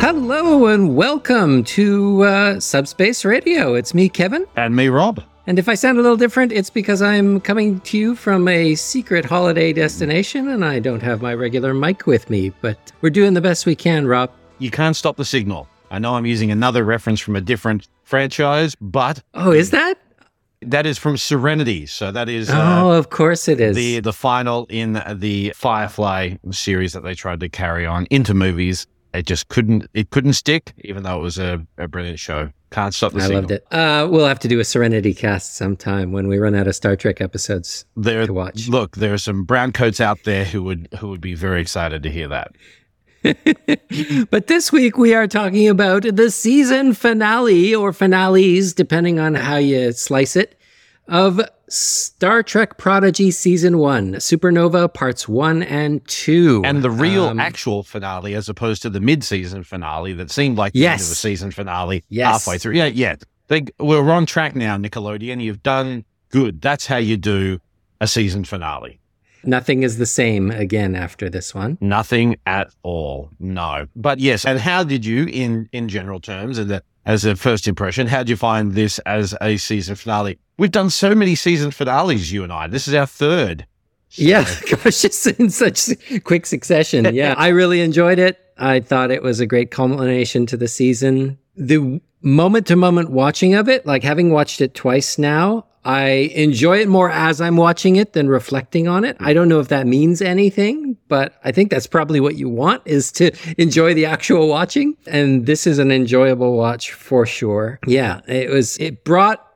Hello and welcome to uh, Subspace Radio. It's me, Kevin. And me, Rob. And if I sound a little different, it's because I'm coming to you from a secret holiday destination and I don't have my regular mic with me, but we're doing the best we can, Rob. You can't stop the signal. I know I'm using another reference from a different franchise, but Oh, is that? That is from Serenity. So that is oh, uh, of course it is. the the final in the Firefly series that they tried to carry on into movies. It just couldn't it couldn't stick, even though it was a, a brilliant show. Can't stop the I signal. loved it. Uh, we'll have to do a Serenity cast sometime when we run out of Star Trek episodes There, to watch. look, there are some brown coats out there who would who would be very excited to hear that. but this week we are talking about the season finale or finales, depending on how you slice it, of Star Trek Prodigy Season 1, Supernova Parts 1 and 2. And the real Um, actual finale, as opposed to the mid-season finale that seemed like the end of a season finale Yes. halfway through. Yeah, yeah. They, we're on track now, Nickelodeon. You've done good. That's how you do a season finale. Nothing is the same again after this one. Nothing at all. No. But yes. And how did you, in in general terms, and the, as a first impression, how did you find this as a season finale? We've done so many season finales, you and I. This is our third. Yeah, gosh, just in such quick succession. Yeah, I really enjoyed it. I thought it was a great culmination to the season. The moment to moment watching of it, like having watched it twice now, I enjoy it more as I'm watching it than reflecting on it. I don't know if that means anything, but I think that's probably what you want is to enjoy the actual watching. And this is an enjoyable watch for sure. Yeah, it was, it brought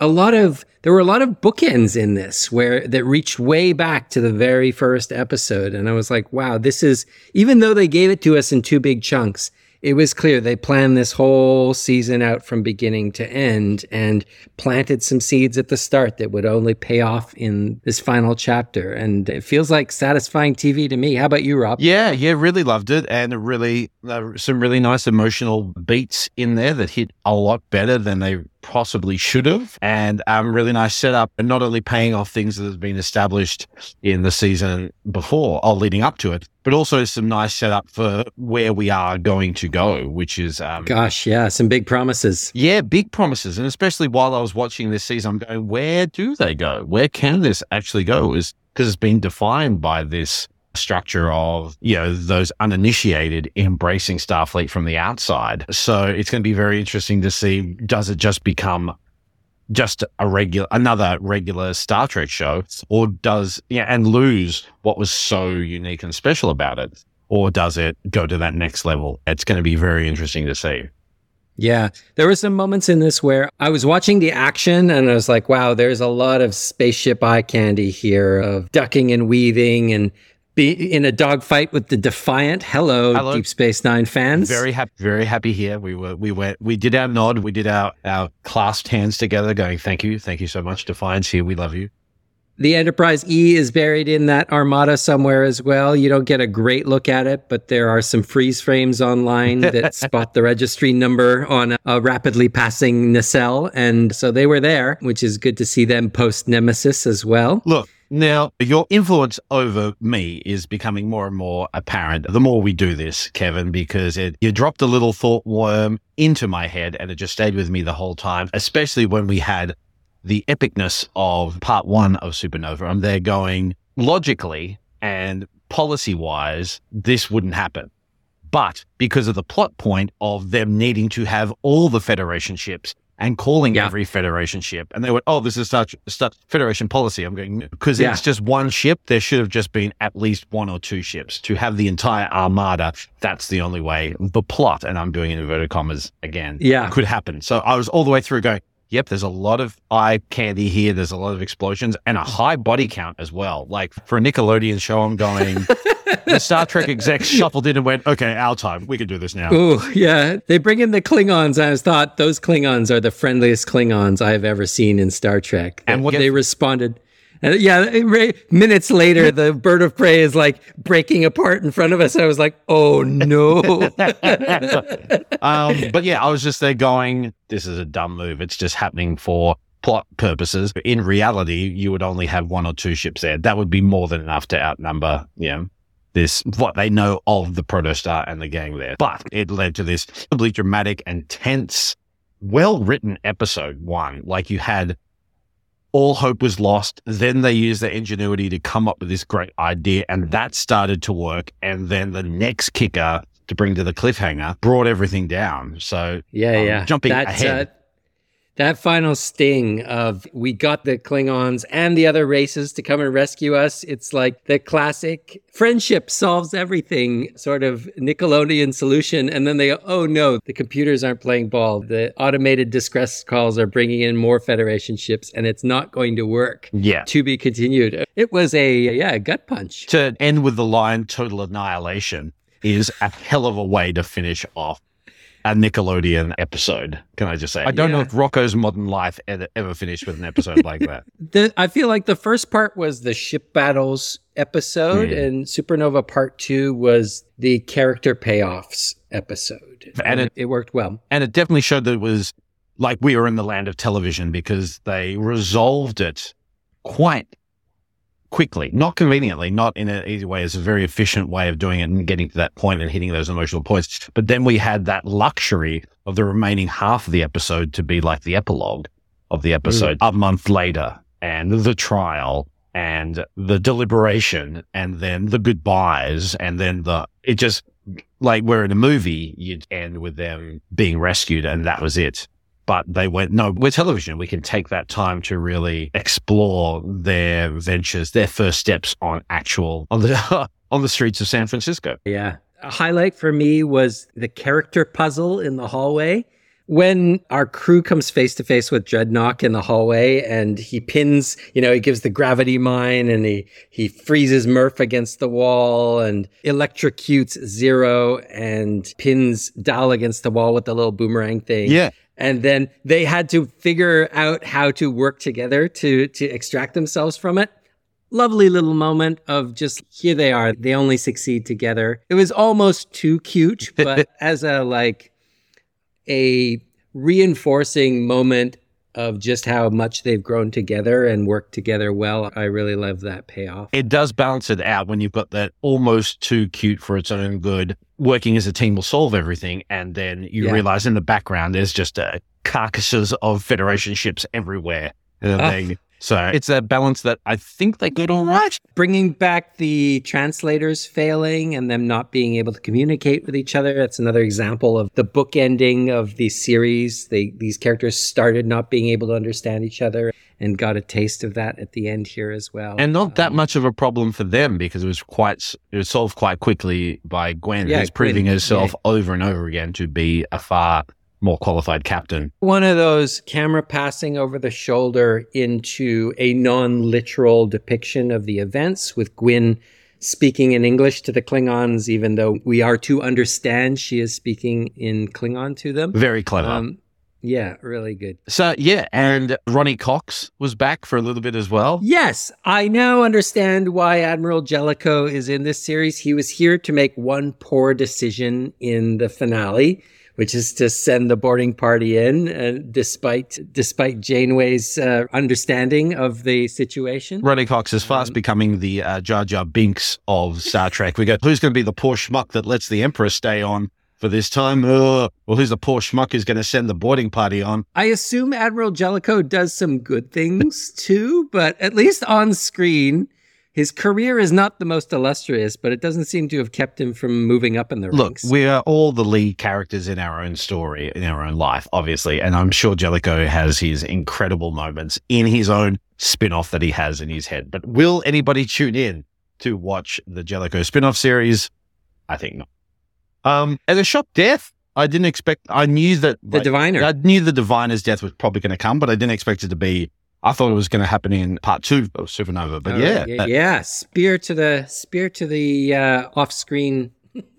a lot of there were a lot of bookends in this where that reached way back to the very first episode. And i was like wow this is even though they gave it to us in two big chunks it was clear they planned this whole season out from beginning to end and planted some seeds at the start that would only pay off in this final chapter. And it feels like satisfying tv to me. How about you rob? Yeah, yeah, really loved it, and really uh, some really nice emotional beats in there that hit a lot better than they possibly should have, and um, really nice setup, and not only paying off things that have been established in the season before or leading up to it, but also some nice setup for where we are going to go, which is um, gosh yeah some big promises yeah, big promises. And especially while I was watching this season, I'm going, where do they go? Where can this actually go? Is because it's been defined by this structure of, you know, those uninitiated embracing Starfleet from the outside. So it's going to be very interesting to see does it just become just a regular another regular Star Trek show? Or does yeah and lose what was so unique and special about it? Or does it go to that next level? It's going to be very interesting to see. Yeah, there were some moments in this where I was watching the action and I was like, wow, there's a lot of spaceship eye candy here of ducking and weaving and be in a dogfight with the Defiant. Hello, Hello. Deep Space Nine fans. Very happy, very happy here. We were, we went, we did our nod, we did our our clasped hands together, going, "Thank you, thank you so much, Defiance. Here, we love you." the Enterprise E is buried in that armada somewhere as well. You don't get a great look at it, but there are some freeze frames online that spot the registry number on a, a rapidly passing nacelle. And so they were there, which is good to see them post Nemesis as well. Look, now your influence over me is becoming more and more apparent. The more we do this, Kevin, because it, you dropped a little thought worm into my head, and it just stayed with me the whole time. Especially when we had the epicness of part one of Supernova. I'm there going logically and policy wise, this wouldn't happen. But because of the plot point of them needing to have all the Federation ships and calling Yeah. every Federation ship, and they went, "Oh, this is such, such Federation policy." I'm going because Yeah. it's just one ship. There should have just been at least one or two ships to have the entire armada. That's the only way the plot, and I'm doing inverted commas again, Yeah. could happen. So I was all the way through going, Yep, there's a lot of eye candy here. There's a lot of explosions and a high body count as well. Like for a Nickelodeon show, I'm going, the Star Trek execs shuffled in and went, okay, our time. We can do this now. Oh, yeah. They bring in the Klingons. I was thought those Klingons are the friendliest Klingons I have ever seen in Star Trek. And And what they responded. Yeah, minutes later, the bird of prey is like breaking apart in front of us. I was like, oh no. um, but yeah, I was just there going, this is a dumb move. It's just happening for plot purposes. In reality, you would only have one or two ships there. That would be more than enough to outnumber, you know, this, what they know of the Protostar and the gang there. But it led to this incredibly dramatic and tense, well written episode one. Like you had all hope was lost. Then they used their ingenuity to come up with this great idea, and that started to work. And then the next kicker to bring to the cliffhanger brought everything down. So yeah, um, yeah, jumping That's, ahead. Uh, that final sting of we got the Klingons and the other races to come and rescue us. It's like the classic friendship solves everything sort of Nickelodeon solution. And then they go, oh no, the computers aren't playing ball. The automated distress calls are bringing in more Federation ships and it's not going to work. yeah. To be continued. It was a, yeah, a gut punch. To end with the line total annihilation is a hell of a way to finish off a Nickelodeon episode. Can I just say? I don't know if Rocko's Modern Life ever, ever finished with an episode like that. The, I feel like the first part was the ship battles episode, Mm. and Supernova Part Two was the character payoffs episode, And it- it worked well. And it definitely showed that it was like we were in the land of television because they resolved it quite quickly, not conveniently, not in an easy way. It's a very efficient way of doing it and getting to that point and hitting those emotional points. But then we had that luxury of the remaining half of the episode to be like the epilogue of the episode mm. a month later and the trial and the deliberation and then the goodbyes and then the, it just, like we're in a movie, you'd end with them being rescued and that was it. But they went, no, we're television. We can take that time to really explore their ventures, their first steps on actual, on the, on the streets of San Francisco. Yeah, a highlight for me was the character puzzle in the hallway. When our crew comes face to face with Dreadnought in the hallway and he pins, you know, he gives the gravity mine and he, he freezes Murph against the wall and electrocutes Zero and pins Dal against the wall with the little boomerang thing. Yeah. And then they had to figure out how to work together to, to extract themselves from it lovely little moment of just here they are. They only succeed together. It was almost too cute, but as a like a reinforcing moment of just how much they've grown together and worked together well, I really love that payoff. It does balance it out when you've got that almost too cute for its own good. Working as a team will solve everything. And then you Yeah. realize in the background, there's just uh, carcasses of Federation ships everywhere. And Ah. they- so it's a balance that I think they get all right. Bringing back the translators failing and them not being able to communicate with each other. That's another example of the book ending of the series. They, these characters started not being able to understand each other and got a taste of that at the end here as well. And not that Um, much of a problem for them because it was quite, it was solved quite quickly by Gwyn, Yeah, who's proving Gwyn, herself over and over again to be a far more qualified captain. One of those camera passing over the shoulder into a non literal depiction of the events with Gwyn speaking in English to the Klingons, even though we are to understand she is speaking in Klingon to them. Very clever. Um, yeah, really good. so yeah, and Ronny Cox was back for a little bit as well. Yes, I now understand why Admiral Jellicoe is in this series. He was here to make one poor decision in the finale, which is to send the boarding party in, uh, despite despite Janeway's uh, understanding of the situation. Ronny Cox is Um, fast becoming the uh, Jar Jar Binks of Star Trek. We go, who's going to be the poor schmuck that lets the Emperor stay on for this time? Uh, well, who's the poor schmuck who's going to send the boarding party on? I assume Admiral Jellicoe does some good things too, but at least on screen. His career is not the most illustrious, but it doesn't seem to have kept him from moving up in the Look, ranks. we are all the lead characters in our own story, in our own life, obviously. And I'm sure Jellicoe has his incredible moments in his own spin off that he has in his head. But will anybody tune in to watch the Jellicoe spin off series? I think not. Um, as a shock death, I didn't expect, I knew that the like, diviner. I knew the diviner's death was probably going to come, but I didn't expect it to be. I thought it was going to happen in part two of Supernova, but All yeah, yeah, yeah. Spear to the spear to the uh, off-screen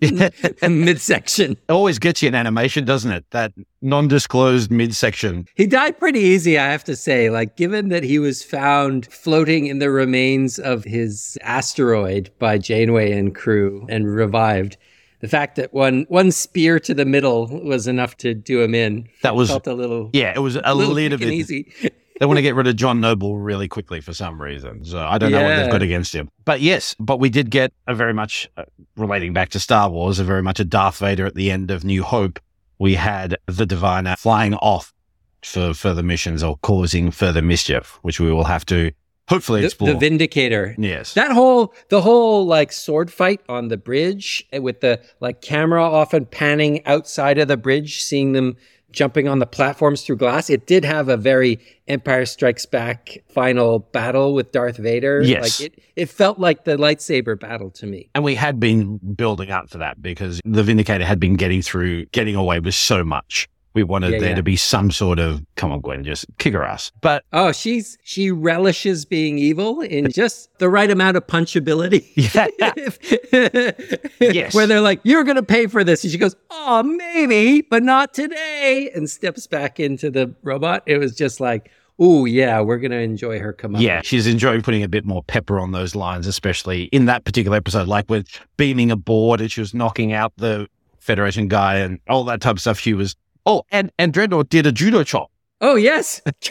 midsection. it always gets you in animation, doesn't it? That non-disclosed midsection. He died pretty easy, I have to say. Like, given that he was found floating in the remains of his asteroid by Janeway and crew and revived, the fact that one one spear to the middle was enough to do him in That was- felt a little Yeah, it was a little little and bit. easy. they want to get rid of John Noble really quickly for some reason. So I don't know what they've got against him. But yes, but we did get a very much uh, relating back to Star Wars, a very much a Darth Vader at the end of New Hope. We had the Diviner flying off for further missions or causing further mischief, which we will have to hopefully The, explore. the Vindicator. yes. That whole the whole like sword fight on the bridge eh, with the like camera often panning outside of the bridge, seeing them jumping on the platforms through glass. It did have a very Empire Strikes Back final battle with Darth Vader. Yes. Like it, it felt like the lightsaber battle to me. And we had been building up for that because the Vindicator had been getting through, getting away with so much. We wanted Yeah, there yeah. to be some sort of, come on, Gwyn, just kick her ass. But Oh, she's she relishes being evil in just the right amount of punchability. Yes. Where they're like, "You're going to pay for this," and she goes, "Oh, maybe, but not today," and steps back into the robot. It was just like, "Oh yeah, we're going to enjoy her come up." yeah, she's enjoying putting a bit more pepper on those lines, especially in that particular episode, like with beaming aboard and she was knocking out the Federation guy and all that type of stuff. She was, oh, and, and Dreadnought did a judo chop. Oh yes.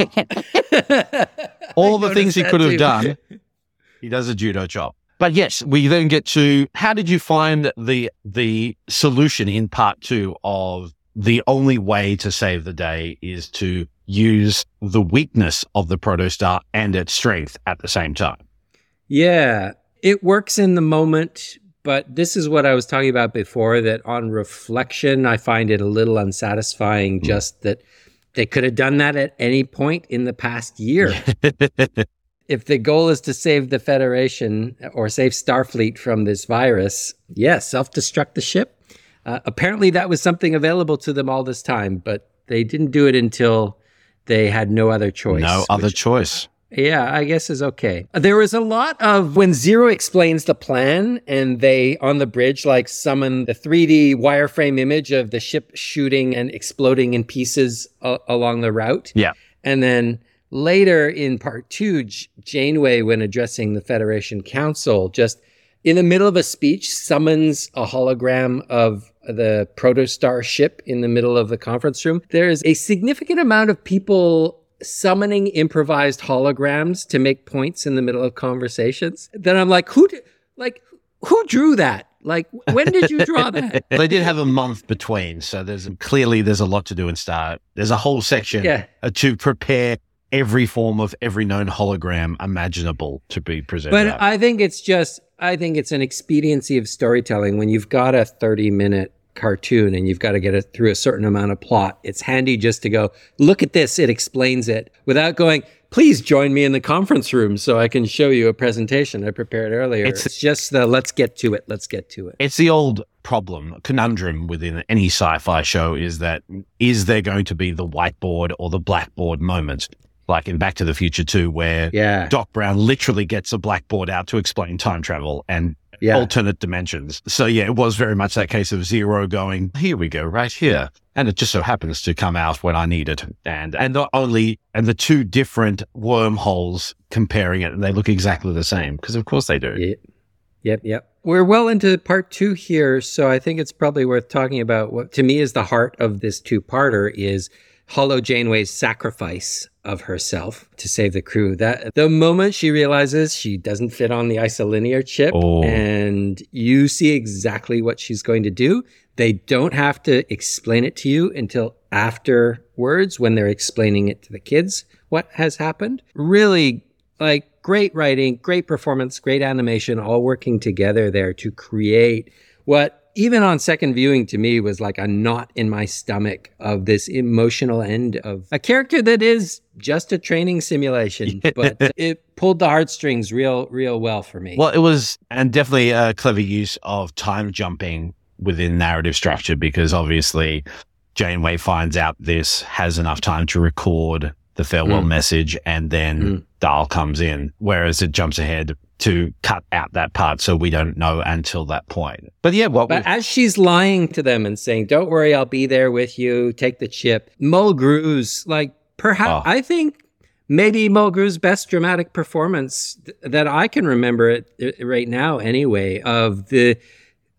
all the things he could have done. He does a judo chop. But yes, we then get to how did you find the the solution in part two of the only way to save the day is to use the weakness of the protostar and its strength at the same time. Yeah, it works in the moment, but this is what I was talking about before that on reflection, I find it a little unsatisfying Hmm. just that they could have done that at any point in the past year. if the goal is to save the Federation or save Starfleet from this virus, yes, self destruct the ship. Uh, apparently, that was something available to them all this time, but they didn't do it until they had no other choice. no other choice. Yeah, I guess is okay. There was a lot of when Zero explains the plan and they on the bridge like summon the 3D wireframe image of the ship shooting and exploding in pieces a- along the route. Yeah. And then later in part two, J- Janeway, when addressing the Federation Council, just in the middle of a speech, summons a hologram of the protostar ship in the middle of the conference room. There is a significant amount of people summoning improvised holograms to make points in the middle of conversations. Then I'm like, who, d- like, who drew that? Like, when did you draw that? they did have a month between, so there's clearly there's a lot to do in Star. There's a whole section Yeah. uh, to prepare every form of every known hologram imaginable to be presented. But. I think it's just, I think it's an expediency of storytelling. When you've got a 30 minute cartoon and you've got to get it through a certain amount of plot, it's handy just to go, look at this, it explains it without going, please join me in the conference room so I can show you a presentation I prepared earlier. It's- It's, just the let's get to it, let's get to it. It's the old problem, conundrum within any sci fi show is that is there going to be the whiteboard or the blackboard moment? Like in Back to the Future 2, where Yeah. Doc Brown literally gets a blackboard out to explain time travel and Yeah. alternate dimensions. So, yeah, it was very much that case of Zero going, here we go, right here. And it just so happens to come out when I need it. And, and not only, and the two different wormholes comparing it, and they look exactly the same, because of course they do. Yep. Yep. Yep. We're well into part two here, so I think it's probably worth talking about what to me is the heart of this two parter is Hollow Janeway's sacrifice of herself to save the crew. That the moment she realizes she doesn't fit on the isolinear chip Oh. and you see exactly what she's going to do. They don't have to explain it to you until afterwards when they're explaining it to the kids what has happened. Really like great writing, great performance, great animation, all working together there to create what even on second viewing to me was like a knot in my stomach of this emotional end of a character that is just a training simulation, but it pulled the heartstrings real, real well for me. Well, it was, and definitely a clever use of time jumping within narrative structure because obviously Janeway finds out this, has enough time to record the farewell Mm. message, and then Mm. Dal comes in, whereas it jumps ahead to cut out that part so we don't know until that point. But yeah, what But as she's lying to them and saying, "Don't worry, I'll be there with you. Take the chip." Mulgrew's like perhaps Oh. I think maybe Mulgrew's best dramatic performance th- that I can remember it, it right now anyway of the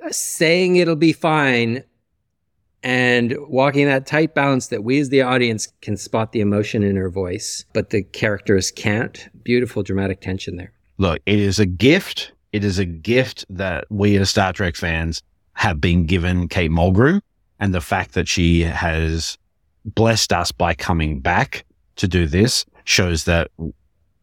uh, saying it'll be fine and walking that tight balance that we as the audience can spot the emotion in her voice, but the characters can't. Beautiful dramatic tension there. Look, it is a gift. It is a gift that we as Star Trek fans have been given Kate Mulgrew and the fact that she has blessed us by coming back to do this shows that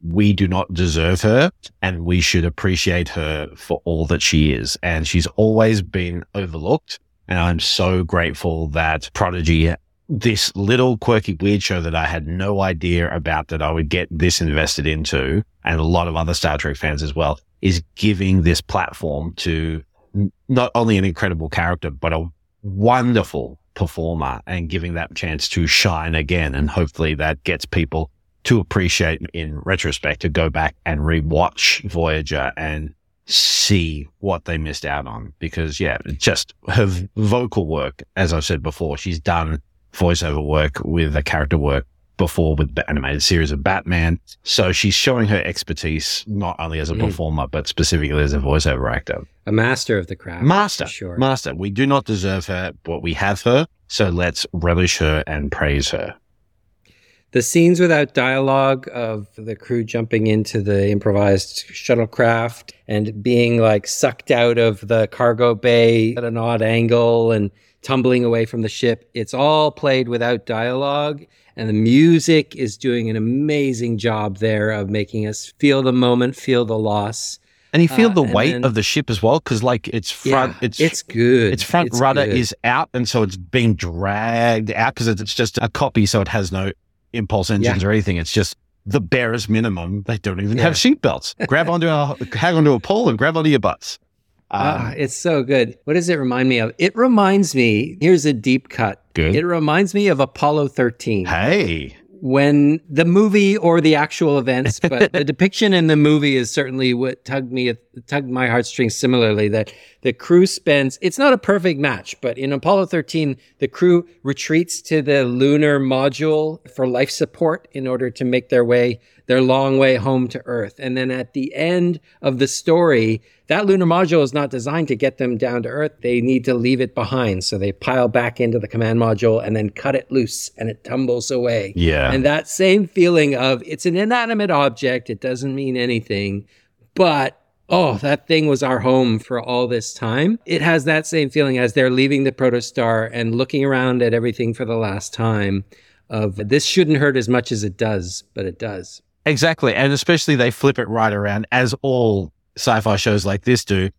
we do not deserve her and we should appreciate her for all that she is. And she's always been overlooked. And I'm so grateful that Prodigy, this little quirky weird show that I had no idea about that I would get this invested into and a lot of other Star Trek fans as well is giving this platform to not only an incredible character, but a wonderful performer and giving that chance to shine again. And hopefully that gets people to appreciate in retrospect to go back and rewatch Voyager and see what they missed out on. Because yeah, just her vocal work, as I've said before, she's done voiceover work with a character work before with the animated series of Batman. So she's showing her expertise not only as a mm. performer, but specifically as a voiceover actor. A master of the craft. Master. Sure. Master. We do not deserve her, but we have her. So let's relish her and praise her the scenes without dialogue of the crew jumping into the improvised shuttlecraft and being like sucked out of the cargo bay at an odd angle and tumbling away from the ship. It's all played without dialogue. And the music is doing an amazing job there of making us feel the moment, feel the loss. And you feel uh, the weight then, of the ship as well, because like it's front, yeah, it's it's good. Its front it's rudder good. is out, and so it's being dragged out because it's just a copy, so it has no impulse engines yeah. or anything. It's just the barest minimum. They don't even yeah. have seatbelts. grab onto a hang onto a pole and grab onto your butts. Ah, um, it's so good. What does it remind me of? It reminds me. Here's a deep cut. Good. It reminds me of Apollo 13. Hey, when the movie or the actual events, but the depiction in the movie is certainly what tugged me, tugged my heartstrings similarly. That the crew spends, it's not a perfect match, but in Apollo 13, the crew retreats to the lunar module for life support in order to make their way, their long way home to Earth. And then at the end of the story, that lunar module is not designed to get them down to Earth. They need to leave it behind. So they pile back into the command module and then cut it loose and it tumbles away. Yeah. And that same feeling of it's an inanimate object. It doesn't mean anything, but oh, that thing was our home for all this time. It has that same feeling as they're leaving the protostar and looking around at everything for the last time of this shouldn't hurt as much as it does, but it does. Exactly. And especially they flip it right around as all sci-fi shows like this do,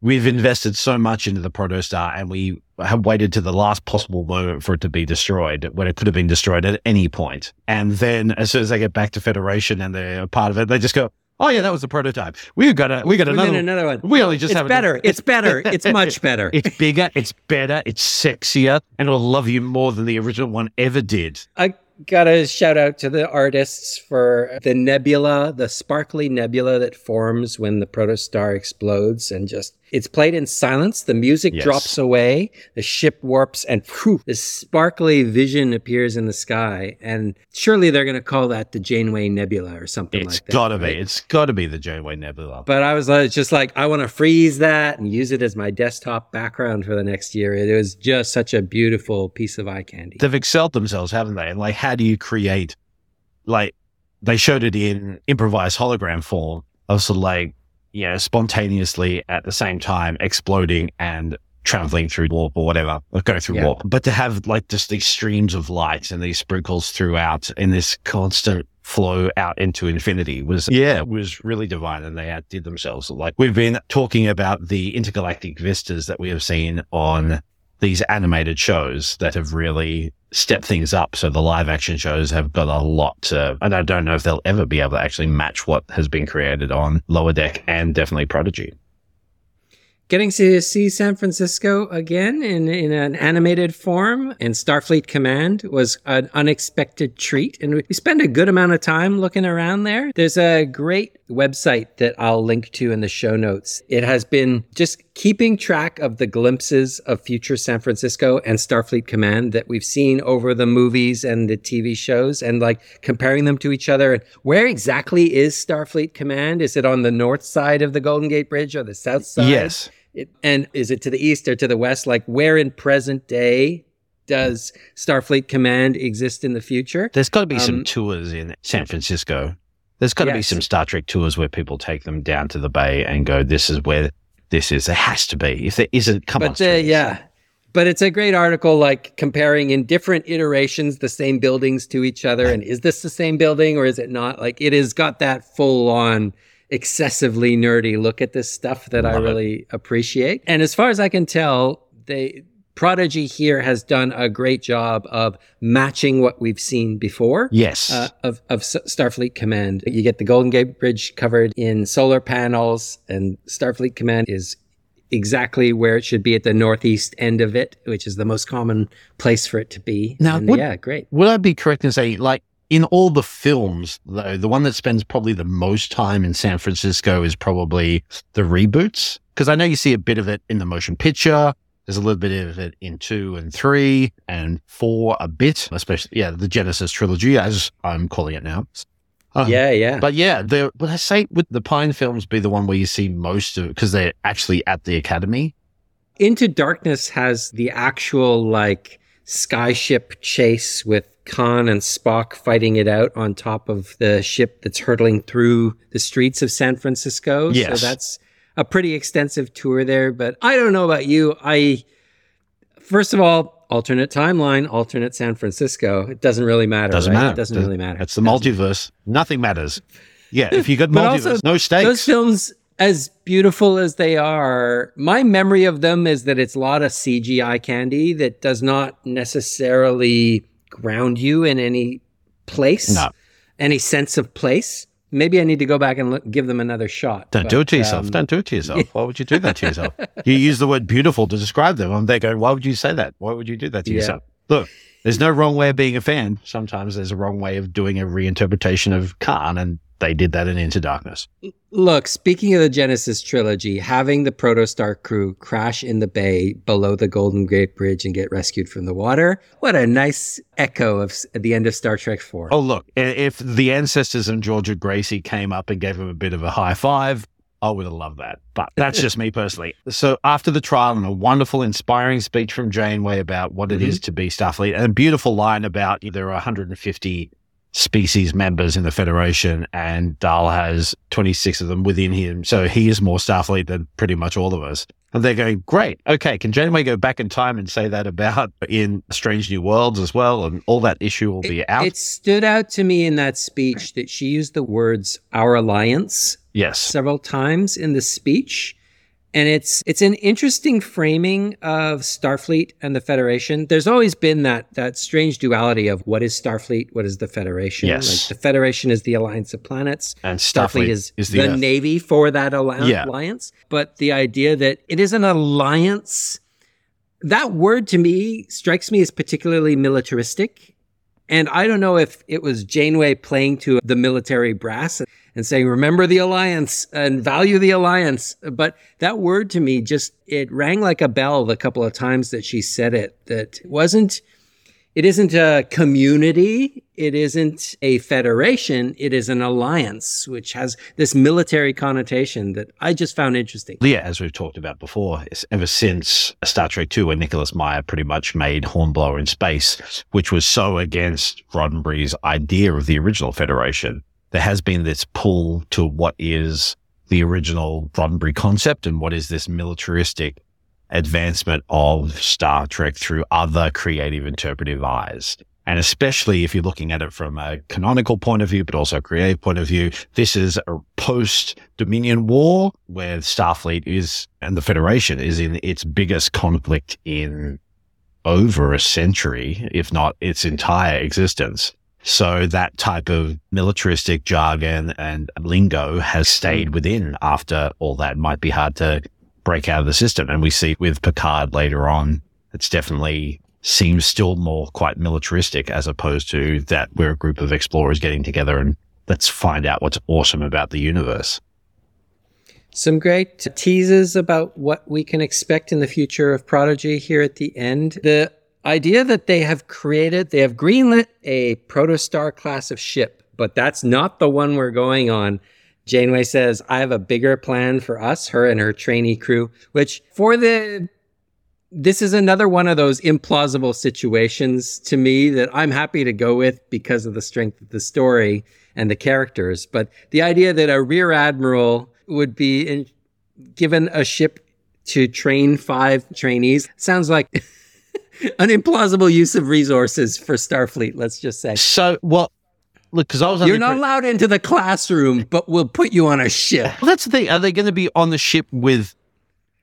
we've invested so much into the protostar and we have waited to the last possible moment for it to be destroyed when it could have been destroyed at any point. And then as soon as they get back to Federation and they're a part of it, they just go, Oh yeah, that was the prototype. We got a we got another another one. We only just it's have better. It's better. It's much better. it's bigger. It's better. It's sexier, and it'll love you more than the original one ever did. I Gotta shout out to the artists for the nebula, the sparkly nebula that forms when the protostar explodes and just it's played in silence. The music yes. drops away, the ship warps, and whew, this sparkly vision appears in the sky. And surely they're going to call that the Janeway Nebula or something it's like that. It's got to be. It's got to be the Janeway Nebula. But I was just like, I want to freeze that and use it as my desktop background for the next year. It was just such a beautiful piece of eye candy. They've excelled themselves, haven't they? And like, how do you create, like, they showed it in improvised hologram form. Also, like, you know, spontaneously at the same time exploding and traveling through warp or whatever, or go through yeah. warp. But to have like just these streams of light and these sprinkles throughout in this constant flow out into infinity was, yeah, was really divine. And they outdid themselves. Like we've been talking about the intergalactic vistas that we have seen on these animated shows that have really step things up. So the live action shows have got a lot to, and I don't know if they'll ever be able to actually match what has been created on Lower Deck and definitely Prodigy. Getting to see San Francisco again in, in an animated form in Starfleet Command was an unexpected treat. And we spent a good amount of time looking around there. There's a great website that I'll link to in the show notes. It has been just keeping track of the glimpses of future San Francisco and Starfleet Command that we've seen over the movies and the TV shows and like comparing them to each other. And where exactly is Starfleet Command? Is it on the north side of the Golden Gate Bridge or the south side? Yes. It, and is it to the east or to the west? Like where in present day does Starfleet Command exist in the future? There's got to be Um, some tours in San Francisco. There's got to be some Star Trek tours where people take them down to the bay and go, "This is where this is." There has to be. If there isn't, come on. but uh, yeah, but it's a great article, like comparing in different iterations the same buildings to each other, and is this the same building or is it not? Like it has got that full on, excessively nerdy look at this stuff that I Love it. really appreciate. And as far as I can tell, they Prodigy here has done a great job of matching what we've seen before Yes. uh, of, of S- Starfleet Command. You get the Golden Gate Bridge covered in solar panels, and Starfleet Command is exactly where it should be at the northeast end of it, which is the most common place for it to be. Now, And would- yeah, great. Would I be correct in saying, like, in all the films, though, the one that spends probably the most time in San Francisco is probably the reboots? Because I know you see a bit of it in the motion picture. There's a little bit of it in two and three and four a bit, especially, yeah, the Genesis trilogy, as I'm calling it now. Uh, yeah, yeah. But yeah, the, would I say would the Pine films be the one where you see most of it because they're actually at the Academy? Into Darkness has the actual like skyship chase with Khan and Spock fighting it out on top of the ship that's hurtling through the streets of San Francisco. Yes. So that's a pretty extensive tour there. But I don't know about you. I, first of all, alternate timeline, alternate San Francisco. It doesn't really matter. Doesn't right? matter. It doesn't Does- really matter. It's the multiverse. Nothing matters. Yeah, if you got multiverse, no stakes. Those films, as beautiful as they are, my memory of them is that it's a lot of CGI candy that does not necessarily ground you in any place, No. any sense of place. Maybe I need to go back and look, give them another shot. Don't But, do it to yourself. um, Don't do it to yourself. Why would you do that to yourself? you use the word beautiful to describe them. and they go, why would you say that? Why would you do that to Yeah. yourself? Look, there's no wrong way of being a fan. Sometimes there's a wrong way of doing a reinterpretation of Khan, and they did that in Into Darkness. Look, speaking of the Genesis trilogy, having the Protostar crew crash in the bay below the Golden Gate Bridge and get rescued from the water, what a nice echo of the end of Star Trek 4. Oh, look, if the ancestors and George and Gracie came up and gave him a bit of a high five, I would have loved that. But that's just me personally. So after the trial and a wonderful, inspiring speech from Janeway about what it is mm-hmm. to be Starfleet and a beautiful line about there are 150 species members in the Federation and Dal has 26 of them within him. So he is more Starfleet than pretty much all of us. And they're going, great. Okay. Can Janeway go back in time and say that about in Strange New Worlds as well? And all that issue will be out. It stood out to me in that speech that she used the words "our alliance" yes. several times in the speech, and it's it's an interesting framing of Starfleet and the Federation. There's always been that that strange duality of what is Starfleet, what is the Federation. Yes. Like the Federation is the alliance of planets. And Starfleet, Starfleet is, is the, the uh, navy for that alli- Yeah. alliance. But the idea that it is an alliance, that word to me strikes me as particularly militaristic. And I don't know if it was Janeway playing to the military brass and saying, remember the alliance and value the alliance. But that word to me just, it rang like a bell the couple of times that she said it, that it wasn't, it isn't a community. It isn't a federation. It is an alliance, which has this military connotation that I just found interesting. Yeah, as we've talked about before, ever since Star Trek II, where Nicholas Meyer pretty much made Hornblower in space, which was so against Roddenberry's idea of the original Federation, there has been this pull to what is the original Roddenberry concept and what is this militaristic advancement of Star Trek through other creative interpretive eyes. And especially if you're looking at it from a canonical point of view, but also a creative point of view, this is a post Dominion War where Starfleet is and the Federation is in its biggest conflict in over a century, if not its entire existence. So that type of militaristic jargon and lingo has stayed within after all that might be hard to break out of the system. And we see with Picard later on, it's definitely seems still more quite militaristic as opposed to that we're a group of explorers getting together and let's find out what's awesome about the universe. Some great teases about what we can expect in the future of Prodigy here at the end. The idea that they have created, they have greenlit a protostar class of ship, but that's not the one we're going on. Janeway says, I have a bigger plan for us, her and her trainee crew, which for the this is another one of those implausible situations to me that I'm happy to go with because of the strength of the story and the characters. But the idea that a rear admiral would be in, given a ship to train five trainees sounds like an implausible use of resources for Starfleet, let's just say. So, well, look, because I was You're not allowed into the classroom, but we'll put you on a ship. Well, that's the thing. Are they going to be on the ship with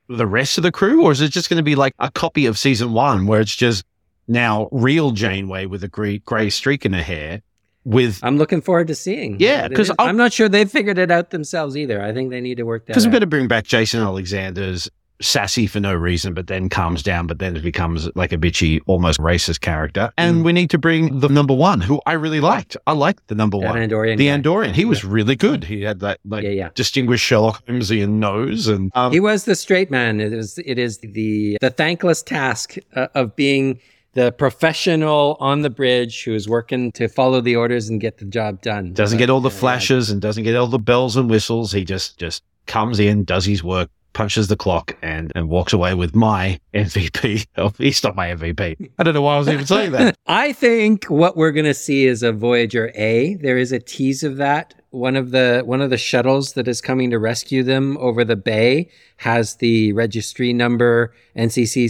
the rest of the crew, or is it just going to be like a copy of season one where it's just now real Janeway with a gray, gray streak in her hair? With I'm looking forward to seeing. Yeah, what it 'cause is. I'll- I'm not sure they've figured it out themselves either. I think they need to work that because we're going to bring back Jason Alexander's sassy for no reason, but then calms down, but then it becomes like a bitchy, almost racist character. And Mm. we need to bring the number one, who I really liked. I liked the number That one, Andorian. the guy. Andorian. He was really good. He had that like Yeah, yeah. distinguished Sherlock Holmesian nose, and um, He was the straight man. It is it is the the thankless task uh, of being the professional on the bridge who is working to follow the orders and get the job done. doesn't But, get all the uh, yeah. flashes and doesn't get all the bells and whistles. He just just comes in, does his work, punches the clock, and and walks away with my MVP. Oh, he's not my MVP. I don't know why I was even saying that. I think what we're going to see is a Voyager A. There is a tease of that. One of the one of the shuttles that is coming to rescue them over the bay has the registry number NCC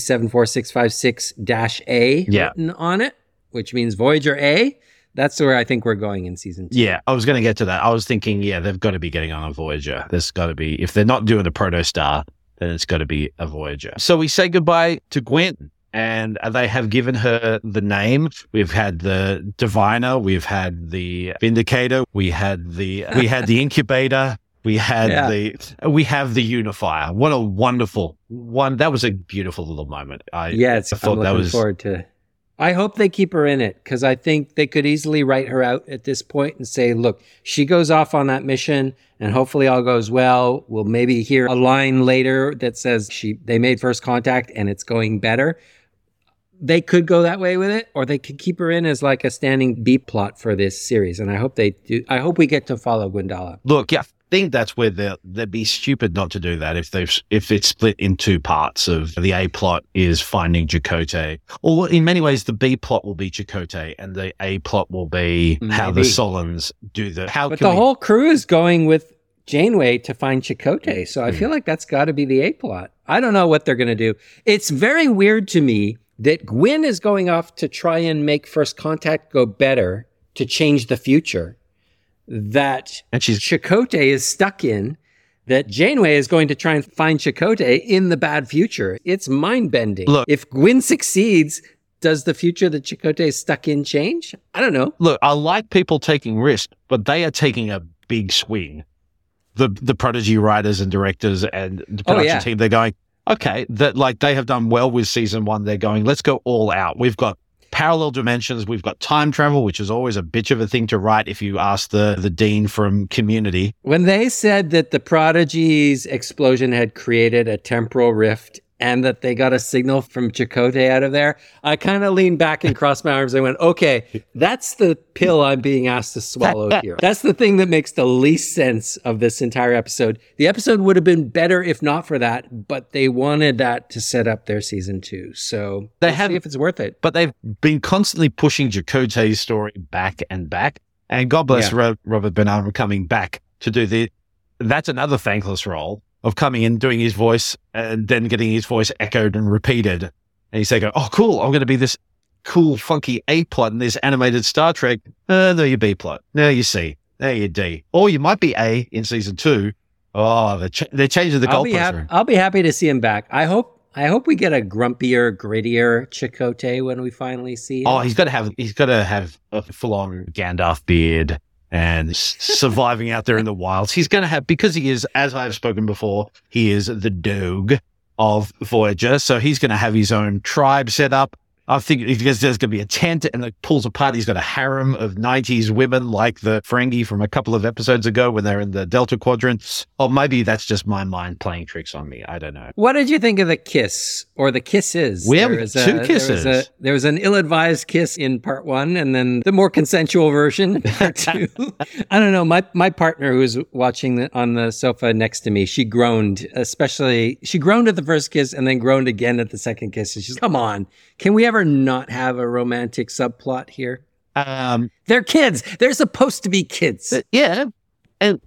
74656-A Yeah. written on it, which means Voyager A. That's where I think we're going in season 2. Yeah, I was going to get to that. I was thinking, yeah, they've got to be getting on a Voyager. There's got to be, if they're not doing a Protostar, then it's got to be a Voyager. So we say goodbye to Gwyn, and they have given her the name. We've had the Diviner, we've had the Vindicator, we had the we had the Incubator. We had Yeah. the we have the unifier. What a wonderful one! That was a beautiful little moment. I Yes, I thought I'm that looking was forward to. I hope they keep her in it because I think they could easily write her out at this point and say, "Look, she goes off on that mission, and hopefully all goes well. We'll maybe hear a line later that says she they made first contact and it's going better." They could go that way with it, or they could keep her in as like a standing B plot for this series. And I hope they do. I hope we get to follow Gwyndala. Look, yeah, think that's where they'd be stupid not to do that if they've if it's split in two parts of the A plot is finding Chakotay. Or in many ways, the B plot will be Chakotay and the A plot will be how the Maybe. Solons do the how But the we- whole crew is going with Janeway to find Chakotay. So I hmm. feel like that's got to be the A plot. I don't know what they're going to do. It's very weird to me that Gwyn is going off to try and make first contact go better to change the future. That and she's Chakotay is stuck in. That Janeway is going to try and find Chakotay in the bad future. It's mind bending. Look- if Gwyn succeeds, does the future that Chakotay is stuck in change? I don't know. look. I like people taking risks, but they are taking a big swing. The the prodigy writers and directors and the Oh, production yeah. team, they're going okay. That like they have done well with season one. They're going let's go all out. We've got parallel dimensions. We've got time travel, which is always a bitch of a thing to write if you ask the the dean from Community. When they said that the Prodigy's explosion had created a temporal rift and that they got a signal from Chakotay out of there, I kind of leaned back and crossed my arms and went, okay, that's the pill I'm being asked to swallow here. That's the thing that makes the least sense of this entire episode. The episode would have been better if not for that, but they wanted that to set up their season two. So They have- see if it's worth it. But they've been constantly pushing Chakotay's story back and back. And God bless Yeah. Robert Beltran for coming back to do the. That's another thankless role of coming in, doing his voice, and then getting his voice echoed and repeated. And he's saying, "Oh, cool! I'm going to be this cool, funky A plot in this animated Star Trek." Uh, no, you B plot. Now you C. Now you D. Or you might be A in season two. Oh, they're, ch- they're changing the I'll be, hap- I'll be happy to see him back. I hope I hope we get a grumpier, grittier Chakotay when we finally see him. Oh, he's got to have he's got to have a full on Gandalf beard and surviving out there in the wilds. He's going to have because he is, as I've spoken before, he is the dog of Voyager. So he's going to have his own tribe set up. I think because there's going to be a tent and it pulls apart. He's got a harem of 90s women like the Ferengi from a couple of episodes ago when they're in the Delta Quadrant. Or maybe that's just my mind playing tricks on me. I don't know. What did you think of the kiss or the kisses? We have There was two a- kisses. There was, a, there was an ill-advised kiss in part one, and then the more consensual version part two. I don't know. My my partner who was watching the, on the sofa next to me, she groaned, especially she groaned at the first kiss and then groaned again at the second kiss. And she's, "Come on, can we ever not have a romantic subplot here? Um, They're kids. They're supposed to be kids." Yeah. And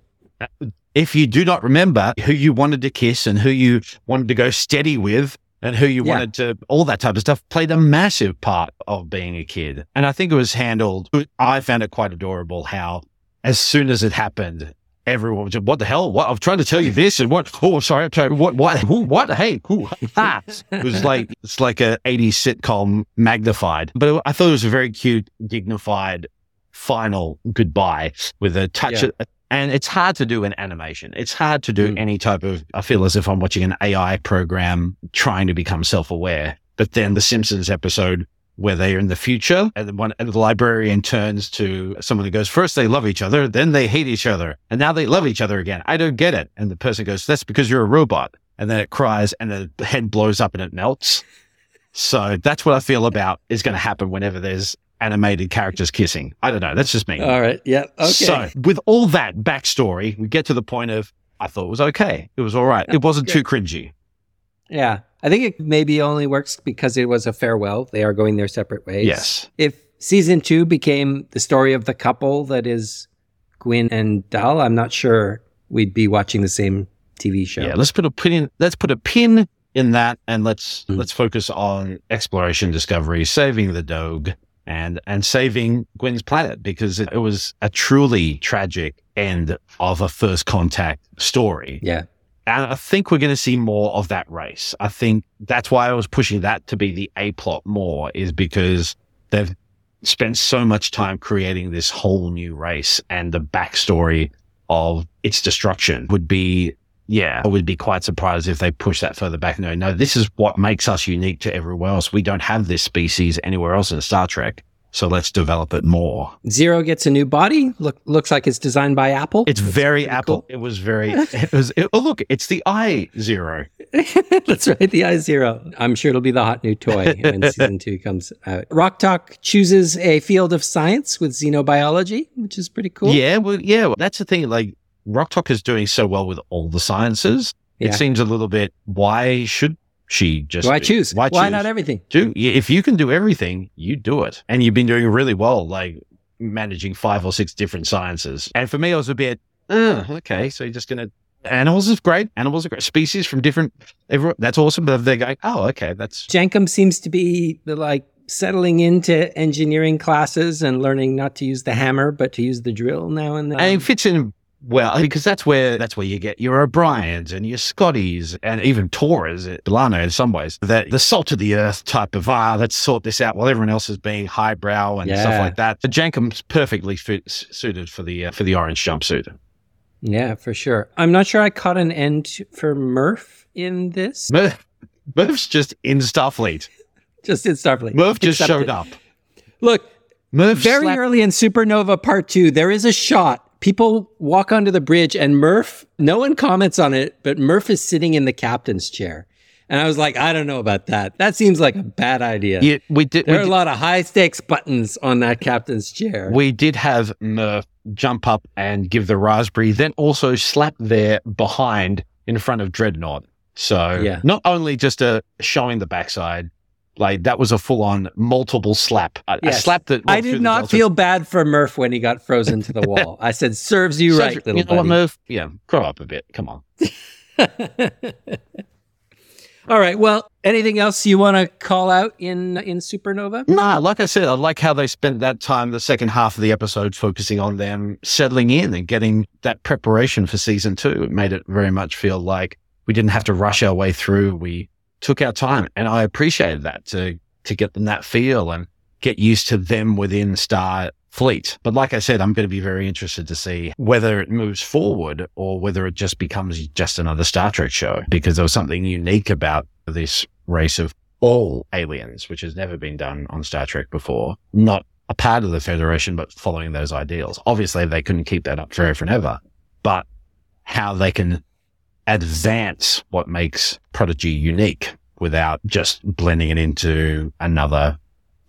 if you do not remember who you wanted to kiss and who you wanted to go steady with and who you Yeah. wanted to, all that type of stuff played a massive part of being a kid. And I think it was handled, I found it quite adorable how as soon as it happened, everyone was just, what the hell? What? I'm trying to tell you this and what? Oh, sorry. I'm sorry. What? What? Who? What? Hey, who? Ah. It was like, it's like a 80s sitcom magnified, but it, I thought it was a very cute, dignified final goodbye with a touch Yeah. of, and it's hard to do in animation. It's hard to do Mm. any type of, I feel as if I'm watching an AI program trying to become self aware. But then the Simpsons episode where they're in the future and the one, and the librarian turns to someone who goes, first they love each other, then they hate each other. And now they love each other again. I don't get it. And the person goes, that's because you're a robot. And then it cries and the head blows up and it melts. So that's what I feel about is going to happen whenever there's animated characters kissing. I don't know. That's just me. All right. Yeah. Okay. So, with all that backstory, we get to the point of I thought it was okay. It was all right. It wasn't too cringy. Yeah. I think it maybe only works because it was a farewell. They are going their separate ways. Yes. If season two became the story of the couple that is Gwyn and Dal, I'm not sure we'd be watching the same TV show. Yeah. Let's put a pin. In, let's put a pin in that, and let's Mm. let's focus on exploration, discovery, saving the dog, and and saving Gwyn's planet because it, it was a truly tragic end of a first contact story. Yeah. And I think we're going to see more of that race. I think that's why I was pushing that to be the A plot more is because they've spent so much time creating this whole new race and the backstory of its destruction would be, yeah, I would be quite surprised if they push that further back. No, no, this is what makes us unique to everywhere else. We don't have this species anywhere else in Star Trek. So let's develop it more. Zero gets a new body. Look, looks like it's designed by Apple. It's very Apple. cool. It was very, it was, it, oh, look, it's the I zero. That's right, the I Zero. I'm sure it'll be the hot new toy when season two comes out. Rok-Tahk chooses a field of science with xenobiology, which is pretty cool. Yeah, well, yeah, well, that's the thing. Like, Rok-Tahk is doing so well with all the sciences. Yeah. It seems a little bit. Why should she just? Why choose? Why, Why choose? not everything? do? If you can do everything, you do it, and you've been doing really well. Like managing five or six different sciences. And for me, I was a bit. Oh, okay, so you're just gonna. Animals is great. Animals are great. Species from different. Everyone, that's awesome. But they're going. Oh, okay, that's Jankom seems to be like settling into engineering classes and learning not to use the hammer, but to use the drill now and then. and it fits in well because that's where that's where you get your O'Briens and your Scotties and even Torres, Delano in some ways. That the salt of the earth type of ah, let's sort this out while everyone else is being highbrow and stuff like that. The Jankom's perfectly suited for the uh, for the orange jumpsuit. yeah, for sure. I'm not sure I caught an end for Murph in this. Murph, Murph's just in Starfleet. Just in Starfleet. Murph just showed up. Look, Murph very slapped- early in Supernova Part 2, there is a shot. People walk onto the bridge and Murph, no one comments on it, but Murph is sitting in the captain's chair. And I was like, I don't know about that. That seems like a bad idea. Yeah, we did. We there are a lot of high stakes buttons on that captain's chair. we did have Murph jump up and give the raspberry, then also slap there behind in front of Drednok. So Yeah. not only just a showing the backside, like that was a full on multiple slap. I, a Yes. slap that I went through did not feel bad for Murph when he got frozen to the wall. I said, serves you right, little you know what, buddy. Murph? Yeah, grow up a bit. Come on. All right. Well, anything else you want to call out in in Supernova? No, like I said, I like how they spent that time, the second half of the episode, focusing on them settling in and getting that preparation for season two. It made it very much feel like we didn't have to rush our way through. We took our time, and I appreciated that to to get them that feel and get used to them within Star Fleet. But like I said, I'm going to be very interested to see whether it moves forward or whether it just becomes just another Star Trek show because there was something unique about this race of all aliens, which has never been done on Star Trek before, not a part of the Federation, but following those ideals. Obviously, they couldn't keep that up forever and ever, but how they can advance what makes Prodigy unique without just blending it into another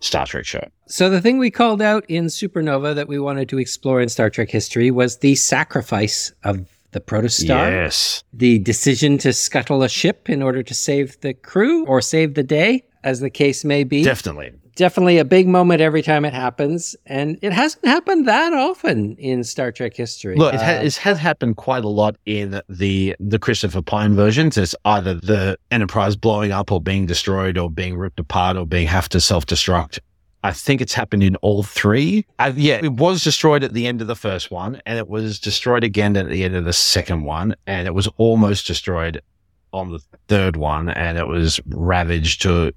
Star Trek show. So the thing we called out in Supernova that we wanted to explore in Star Trek history was the sacrifice of the protostar. Yes. The decision to scuttle a ship in order to save the crew or save the day, as the case may be. Definitely. Definitely a big moment every time it happens. And it hasn't happened that often in Star Trek history. Look, it, ha- Uh, it has happened quite a lot in the the Christopher Pine versions. It's either the Enterprise blowing up or being destroyed or being ripped apart or being have to self destruct. I think it's happened in all three. Uh, yeah, it was destroyed at the end of the first one, and it was destroyed again at the end of the second one, and it was almost destroyed on the third one, and it was ravaged to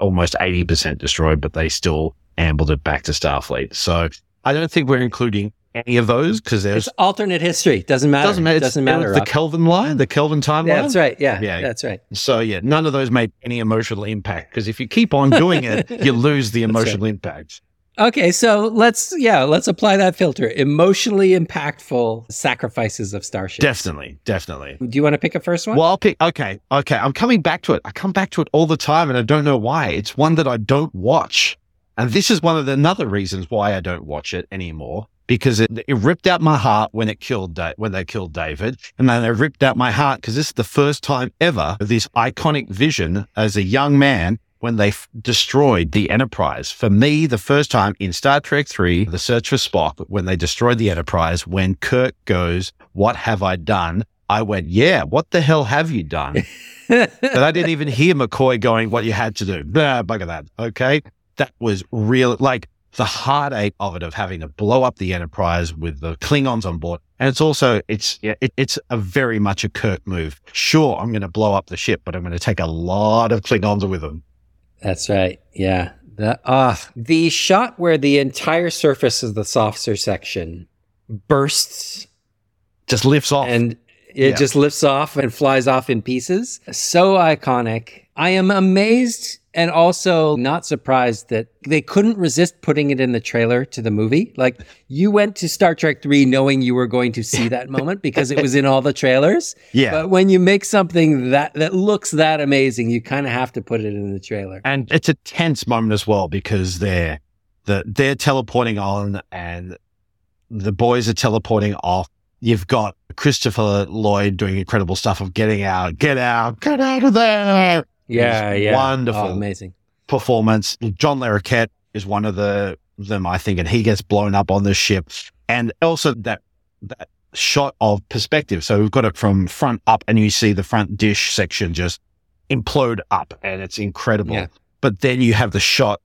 almost eighty percent destroyed, but they still ambled it back to Starfleet. So I don't think we're including any of those because there's it's alternate history. Doesn't matter. doesn't matter. It's, Doesn't matter. the Kelvin line, the Kelvin timeline. Yeah, that's right. Yeah, Yeah. that's right. So yeah, none of those made any emotional impact because if you keep on doing it, you lose the That's right. emotional impact. Okay, so let's yeah, let's apply that filter. Emotionally impactful sacrifices of Starship. Definitely, definitely. Do you want to pick a first one? Well, I'll pick. Okay, okay. I'm coming back to it. I come back to it all the time, and I don't know why. It's one that I don't watch, and this is one of the another reasons why I don't watch it anymore. Because it, it ripped out my heart when it killed da- when they killed David, and then it ripped out my heart because this is the first time ever of this iconic vision as a young man when they f- destroyed the Enterprise. For me, the first time in Star Trek 3, The Search for Spock, when they destroyed the Enterprise, when Kirk goes, What have I done? I went, Yeah, what the hell have you done? but I didn't even hear McCoy going, What you had to do. Blah, bugger that. Okay. That was real, like the heartache of it, of having to blow up the Enterprise with the Klingons on board. And it's also, it's, yeah, it, it's a very much a Kirk move. Sure, I'm going to blow up the ship, but I'm going to take a lot of Klingons with them. That's right. Yeah. The ah, the shot where the entire surface of the saucer section bursts Just lifts off. and it Yeah. just lifts off and flies off in pieces. So iconic. I am amazed and also not surprised that they couldn't resist putting it in the trailer to the movie. Like you went to Star Trek 3 knowing you were going to see that moment because it was in all the trailers. yeah. But when you make something that that looks that amazing, you kind of have to put it in the trailer. and it's a tense moment as well because they're the they're teleporting on and the boys are teleporting off. You've got Christopher Lloyd doing incredible stuff of getting out, get out, get out of there. Yeah, yeah. wonderful. Oh, amazing. Performance. John Larroquette is one of the them, I think, and he gets blown up on the ship. And also that that shot of perspective. So we've got it from front up and you see the front dish section just implode up and it's incredible. Yeah. But then you have the shot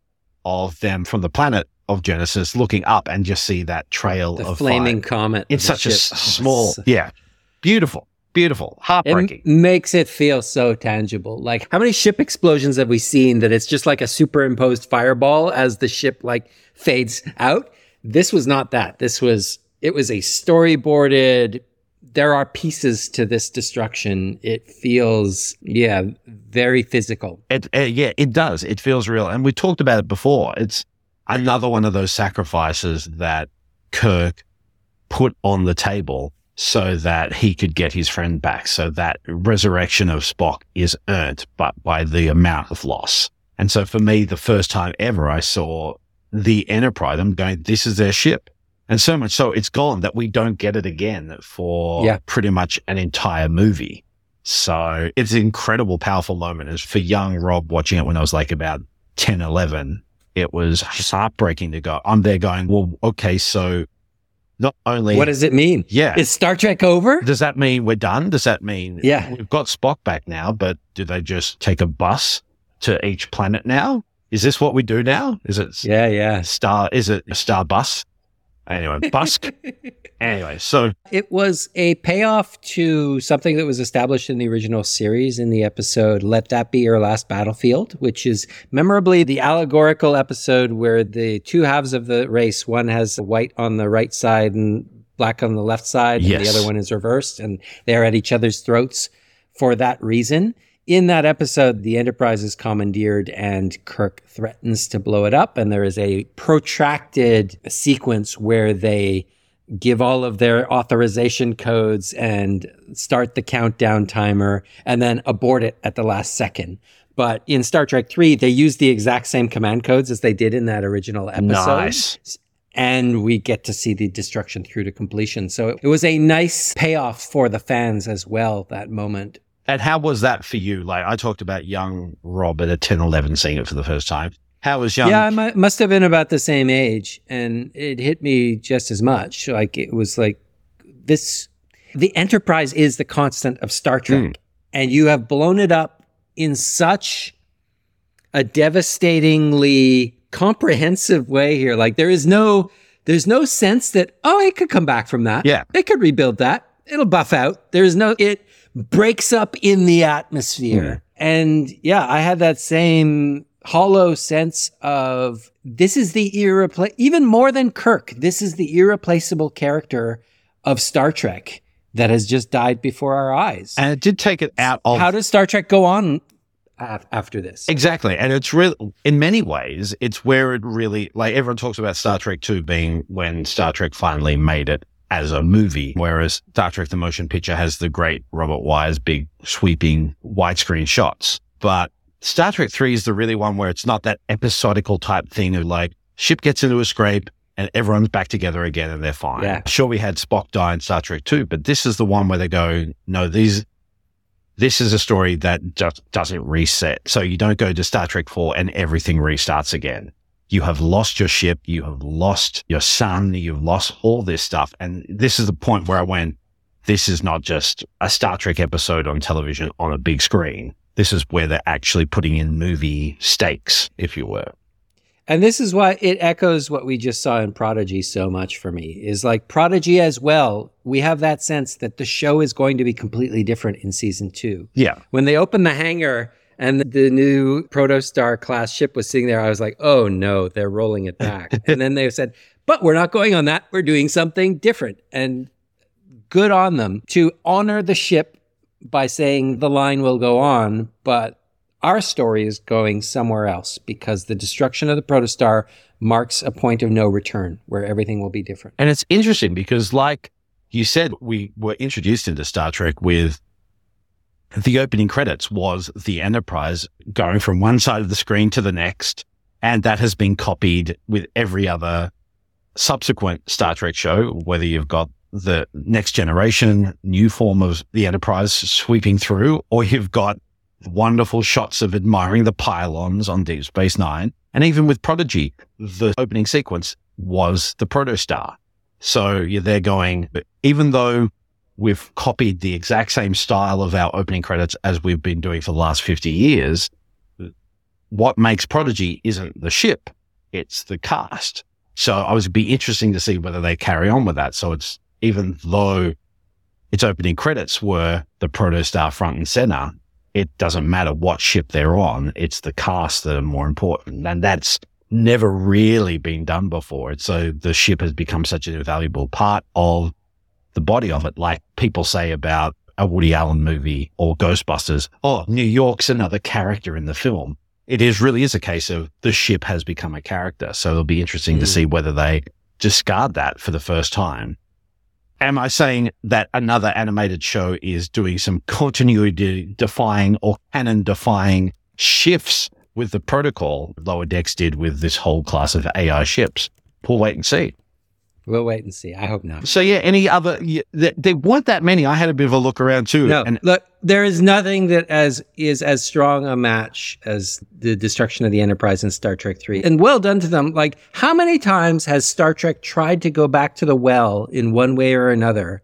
of them from the planet of Genesis looking up and just see that trail The of flaming fire. comet. It's such a ship. small, So- yeah, beautiful, beautiful, heartbreaking. It makes it feel so tangible. Like how many ship explosions have we seen that it's just like a superimposed fireball as the ship like fades out? This was not that. This was it was a storyboarded there are pieces to this destruction. It feels yeah, very physical. It, uh, yeah, it does. It feels real. And we talked about it before. It's another one of those sacrifices that Kirk put on the table so that he could get his friend back. So that resurrection of Spock is earned, but by the amount of loss. And so for me, the first time ever I saw the Enterprise, I'm going, this is their ship. And so much so it's gone that we don't get it again for Yeah. pretty much an entire movie. So it's an incredible, powerful moment. As for young Rob watching it when I was like about 10, 11, it was heartbreaking to go. I'm there going, well, okay, so not only, What does it mean? yeah, Is Star Trek over? does that mean we're done? Does that mean Yeah. we've got Spock back now, but do they just take a bus to each planet now? Is this what we do now? Is it Yeah, yeah. star? Is it a star bus? Anyway, busk. anyway, so It was a payoff to something that was established in the original series in the episode Let That Be Your Last Battlefield, which is memorably the allegorical episode where the two halves of the race, one has white on the right side and black on the left side, and the other one is reversed, and they're at each other's throats for that reason. In that episode, the Enterprise is commandeered and Kirk threatens to blow it up. And there is a protracted sequence where they give all of their authorization codes and start the countdown timer and then abort it at the last second. But in Star Trek 3, they use the exact same command codes as they did in that original episode. Nice. And we get to see the destruction through to completion. So it was a nice payoff for the fans as well, that moment. And how was that for you? Like I talked about young Robert at 10, 11 seeing it for the first time. How was young? Yeah, I mu- must have been about the same age. And it hit me just as much. Like it was like this the Enterprise is the constant of Star Trek. Mm. And you have blown it up in such a devastatingly comprehensive way here. Like there is no there's no sense that, oh, it could come back from that. Yeah. They could rebuild that. It'll buff out. There's no it breaks up in the atmosphere. Mm-hmm. And yeah, I had that same hollow sense of this is the irrepla even more than Kirk, this is the irreplaceable character of Star Trek that has just died before our eyes. and it did take it out of How does Star Trek go on after this? Exactly. And it's really, in many ways, it's where it really, like everyone talks about Star Trek 2 being when Star Trek finally made it as a movie, whereas Star Trek the Motion Picture has the great Robert Wise big sweeping widescreen shots. But Star Trek 3 is the really one where it's not that episodical type thing of like ship gets into a scrape and everyone's back together again and they're fine. Yeah. Sure, we had Spock die in Star Trek 2, but this is the one where they go, no, these, this is a story that just doesn't reset. So you don't go to Star Trek 4 and everything restarts again. You have lost your ship. You have lost your son. You've lost all this stuff. And this is the point where I went, this is not just a Star Trek episode on television on a big screen. This is where they're actually putting in movie stakes, if you were. And this is why it echoes what we just saw in Prodigy so much for me is like Prodigy as well. We have that sense that the show is going to be completely different in season two. Yeah. When they open the hangar and the new Protostar class ship was sitting there, I was like, oh no, they're rolling it back. and then they said, but we're not going on that. We're doing something different. And good on them to honor the ship by saying the line will go on, but our story is going somewhere else because the destruction of the protostar marks a point of no return where everything will be different. And it's interesting because, like you said, we were introduced into Star Trek with the opening credits was the Enterprise going from one side of the screen to the next. And that has been copied with every other subsequent Star Trek show, whether you've got the next generation, new form of the Enterprise sweeping through, or you've got wonderful shots of admiring the pylons on Deep Space Nine. And even with Prodigy, the opening sequence was the protostar. So you're there going, even though we've copied the exact same style of our opening credits as we've been doing for the last 50 years, what makes Prodigy isn't the ship, it's the cast. So I was be interesting to see whether they carry on with that. So it's even though its opening credits were the protostar front and center, it doesn't matter what ship they're on. It's the cast that are more important. And that's never really been done before. And So the ship has become such an invaluable part of the body of it. Like people say about a Woody Allen movie or Ghostbusters. Oh, New York's another character in the film. It is really is a case of the ship has become a character. So it'll be interesting to Mm. see whether they discard that for the first time. Am I saying that another animated show is doing some continuity defying or canon defying shifts with the protocol Lower Decks did with this whole class of AI ships? We'll wait and see. We'll wait and see. I hope not. So yeah, any other? Yeah, there, weren't that many. I had a bit of a look around too. No, and look, there is nothing that as is as strong a match as the destruction of the Enterprise in Star Trek 3. And well done to them. Like, how many times has Star Trek tried to go back to the well in one way or another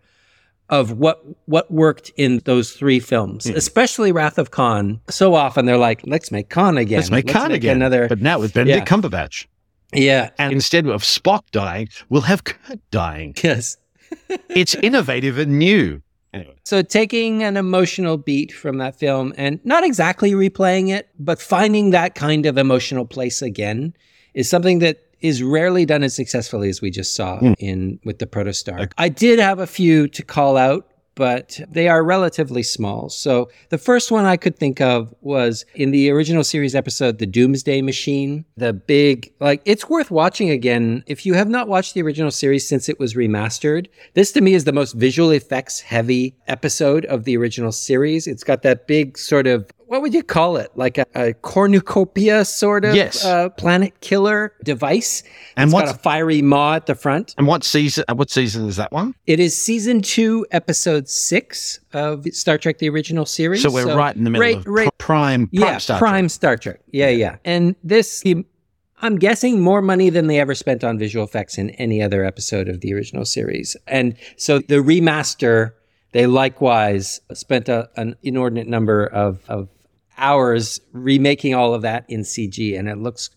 of what what worked in those three films, Hmm. especially Wrath of Khan? So often they're like, let's make Khan again. let's make Khan again. Another, but now with Benedict Cumberbatch, yeah. and instead of Spock dying, we'll have Kirk dying. Yes. It's innovative and new. Anyway, So taking an emotional beat from that film and not exactly replaying it, but finding that kind of emotional place again is something that is rarely done as successfully as we just saw Hmm. in with the Protostar. I did have a few to call out, but they are relatively small. So the first one I could think of was in the original series episode, The Doomsday Machine. The big, like, it's worth watching again. If you have not watched the original series since it was remastered, this to me is the most visual effects heavy episode of the original series. It's got that big sort of what would you call it? Like a, a cornucopia sort of Yes. uh, planet killer device. And it's what's- got a fiery maw at the front. And what season? uh, What season is that one? It is season two, episode six of Star Trek: The Original Series. So we're right in the middle right- of right- pr- prime, prime yeah, Star Trek. prime Star Trek. Yeah, yeah. And this, I'm guessing, more money than they ever spent on visual effects in any other episode of the original series. And so the remaster, they likewise spent a, an inordinate number of, of hours remaking all of that in CG, and it looks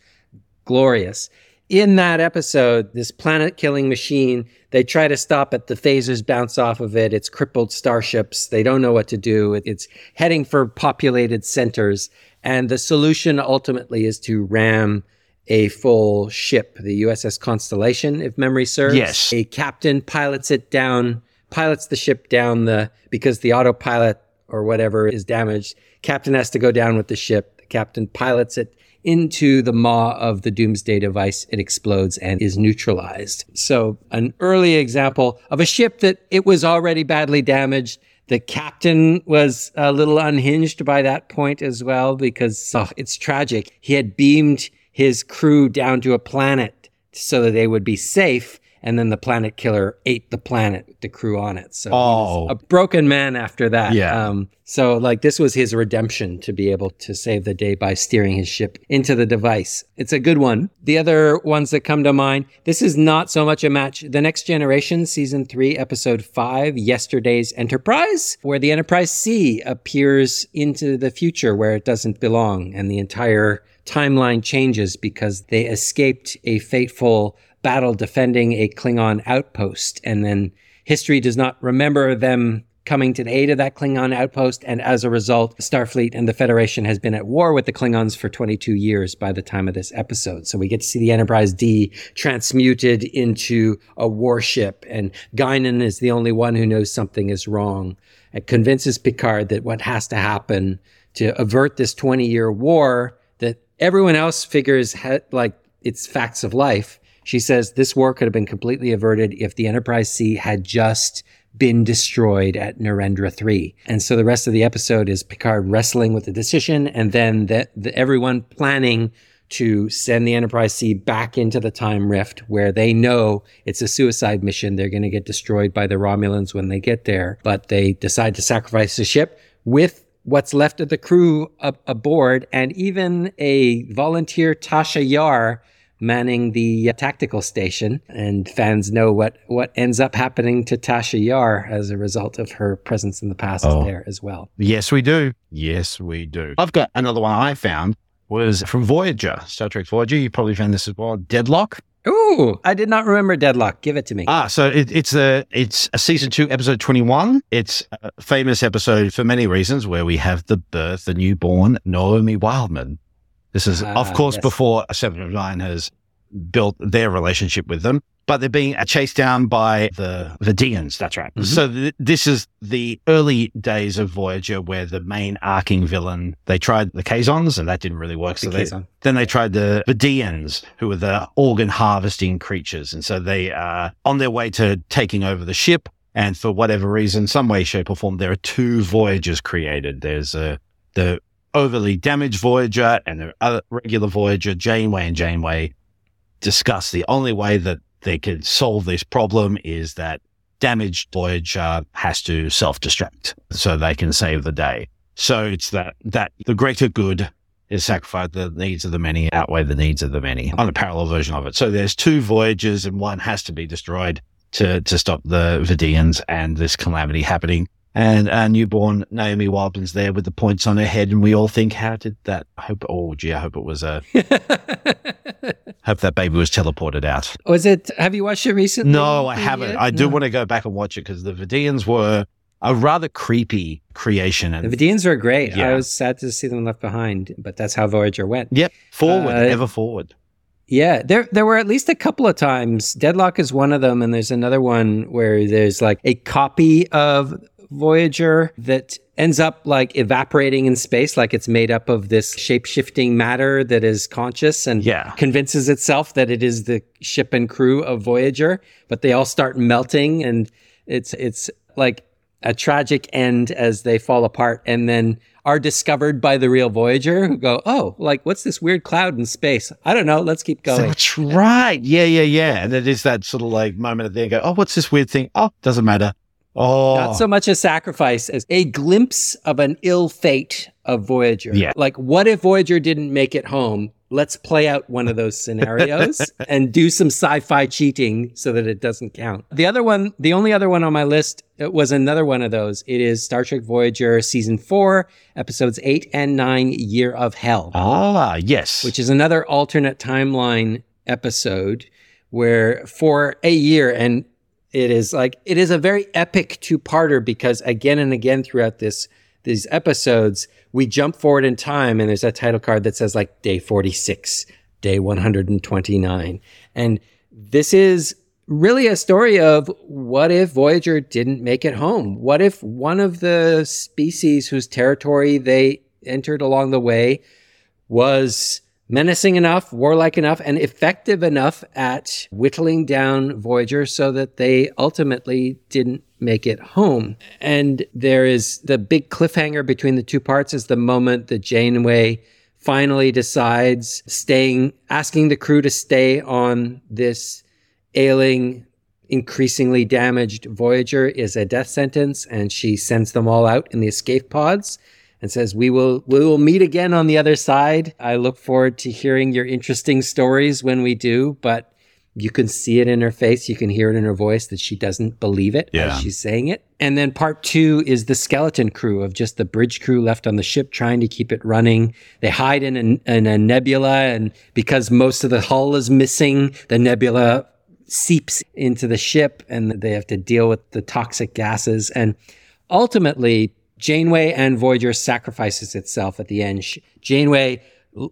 glorious. In that episode, this planet killing machine, they try to stop it. The phasers bounce off of it. It's crippled starships. They don't know what to do. It's heading for populated centers. And the solution ultimately is to ram a full ship, the USS Constellation, if memory serves. Yes. A captain pilots it down, pilots the ship down the, because the autopilot or whatever is damaged. Captain has to go down with the ship. The captain pilots it into the maw of the doomsday device. It explodes and is neutralized. So an early example of a ship that it was already badly damaged. The captain was a little unhinged by that point as well because oh, it's tragic. He had beamed his crew down to a planet so that they would be safe. And then the planet killer ate the planet, the crew on it. So Oh. a broken man after that. Yeah. Um, so like this was his redemption to be able to save the day by steering his ship into the device. It's a good one. The other ones that come to mind, this is not so much a match. The Next Generation, season three, episode five, Yesterday's Enterprise, where the Enterprise C appears into the future where it doesn't belong and the entire timeline changes because they escaped a fateful battle defending a Klingon outpost. And then history does not remember them coming to the aid of that Klingon outpost. And as a result, Starfleet and the Federation has been at war with the Klingons for 22 years by the time of this episode. So we get to see the Enterprise D transmuted into a warship and Guinan is the only one who knows something is wrong. It convinces Picard that what has to happen to avert this 20 year war that everyone else figures ha- like it's facts of life. She says this war could have been completely averted if the Enterprise C had just been destroyed at Narendra 3. And so the rest of the episode is Picard wrestling with the decision and then the, the, everyone planning to send the Enterprise C back into the time rift where they know it's a suicide mission. They're going to get destroyed by the Romulans when they get there, but they decide to sacrifice the ship with what's left of the crew ab- aboard and even a volunteer Tasha Yar manning the uh, tactical station and fans know what what ends up happening to Tasha Yar as a result of her presence in the past Oh. there as well. Yes, we do. Yes, we do. I've got another one I found was from Voyager, Star Trek Voyager. You probably found this as well. Deadlock. Ooh, I did not remember Deadlock. Give it to me. Ah, so it, it's a it's a season two, episode twenty one. It's a famous episode for many reasons, where we have the birth, the newborn Naomi Wildman. This is, of Ah, course, yes. before Seven of Nine has built their relationship with them, but they're being chased down by the Vidians. That's right. Mhm. So th- this is the early days of Voyager, where the main arcing villain they tried the Kazons, and that didn't really work. So they, then they tried the Vidians, who were the organ harvesting creatures. And so they are on their way to taking over the ship. And for whatever reason, some way, shape, or form, there are two Voyagers created. There's uh, the overly damaged Voyager and the other regular Voyager. Janeway and Janeway discuss the only way that they could solve this problem is that damaged Voyager has to self destruct so they can save the day. So it's that, that the greater good is sacrificed. The needs of the many outweigh the needs of the many on a parallel version of it. So there's two Voyagers and one has to be destroyed to, to stop the Vidians and this calamity happening. And our newborn Naomi Wildman's there with the points on her head. And we all think, how did that? I hope, oh, gee, I hope it was a, hope that baby was teleported out. Was it? Have you watched it recently? No, I haven't. I do No. want to go back and watch it because the Vidians were a rather creepy creation. And, The Vidians were great. Yeah. I was sad to see them left behind, but that's how Voyager went. yep, forward, Uh, ever forward. Yeah, there there were at least a couple of times. Deadlock is one of them, and there's another one where there's like a copy of Voyager that ends up like evaporating in space, like it's made up of this shape shifting matter that is conscious and Yeah. convinces itself that it is the ship and crew of Voyager, but they all start melting and it's, it's like a tragic end as they fall apart and then are discovered by the real Voyager who go, Oh, like what's this weird cloud in space? I don't know. Let's keep going. That's right. Yeah, yeah, yeah. And it is that sort of like moment at the end. Go, oh, what's this weird thing? Oh, doesn't matter. Oh, Not so much a sacrifice as a glimpse of an ill fate of Voyager. Yeah. Like, what if Voyager didn't make it home? Let's play out one of those scenarios and do some sci-fi cheating so that it doesn't count. The other one, the only other one on my list it was another one of those. It is Star Trek Voyager season four, episodes eight and nine, Year of Hell ah, yes. which is another alternate timeline episode where for a year and it is like it is a very epic two-parter because again and again throughout this these episodes we jump forward in time and there's a title card that says like day 46 day 129 and this is really a story of what if Voyager didn't make it home? What if one of the species whose territory they entered along the way was menacing enough, warlike enough, and effective enough at whittling down Voyager so that they ultimately didn't make it home. And there is the big cliffhanger between the two parts is the moment that Janeway finally decides staying, asking the crew to stay on this ailing, increasingly damaged Voyager is a death sentence, and she sends them all out in the escape pods and says, "We will we will meet again on the other side." I look forward to hearing your interesting stories when we do, but you can see it in her face, you can hear it in her voice that she doesn't believe it Yeah. as she's saying it. And then part two is the skeleton crew of just the bridge crew left on the ship trying to keep it running. They hide in a, in a nebula, and because most of the hull is missing, the nebula seeps into the ship and they have to deal with the toxic gases. And ultimately, Janeway and Voyager sacrifices itself at the end. She, Janeway,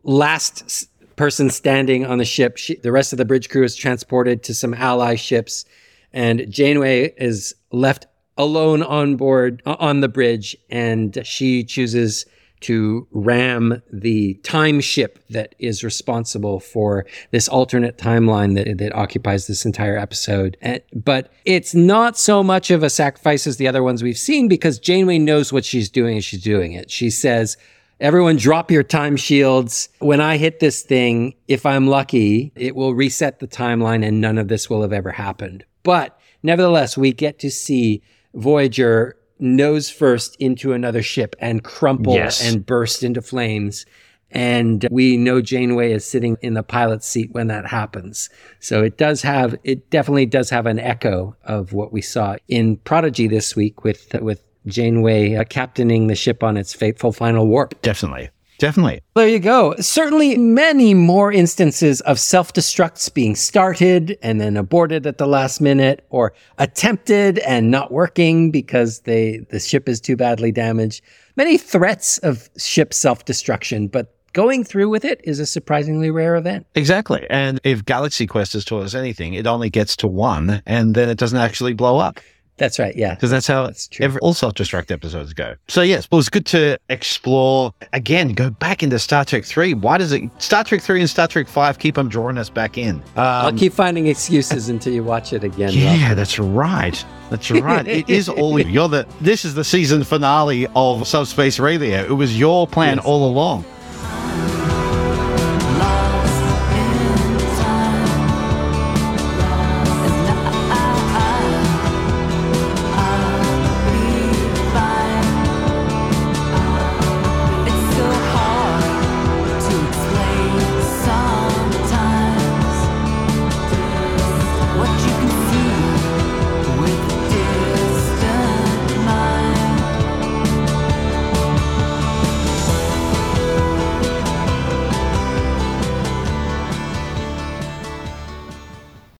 last person standing on the ship, she, the rest of the bridge crew is transported to some ally ships, and Janeway is left alone on board on the bridge, and she chooses to ram the time ship that is responsible for this alternate timeline that, that occupies this entire episode. And, but it's not so much of a sacrifice as the other ones we've seen because Janeway knows what she's doing and she's doing it. She says, Everyone drop your time shields. When I hit this thing, if I'm lucky, it will reset the timeline and none of this will have ever happened. But nevertheless, we get to see Voyager nose first into another ship and crumple Yes. and burst into flames. And we know Janeway is sitting in the pilot's seat when that happens. So it does have, it definitely does have an echo of what we saw in Prodigy this week with, with Janeway uh, captaining the ship on its fateful final warp. Definitely. Definitely. There you go. Certainly many more instances of self-destructs being started and then aborted at the last minute or attempted and not working because they, the ship is too badly damaged. Many threats of ship self-destruction, but going through with it is a surprisingly rare event. Exactly. And if Galaxy Quest has taught us anything, it only gets to one and then it doesn't actually blow up. That's right. Yeah. because that's how That's true. every, all self-destruct episodes go. So yes, it was good to explore again. Go back into Star Trek three. Why does it Star Trek three and Star Trek five keep on drawing us back in? I'll Um, keep finding excuses until you watch it again. Rob. yeah, that's right. That's right. it is all you're the. This is the season finale of Subspace Radio. It was your plan Yes. all along.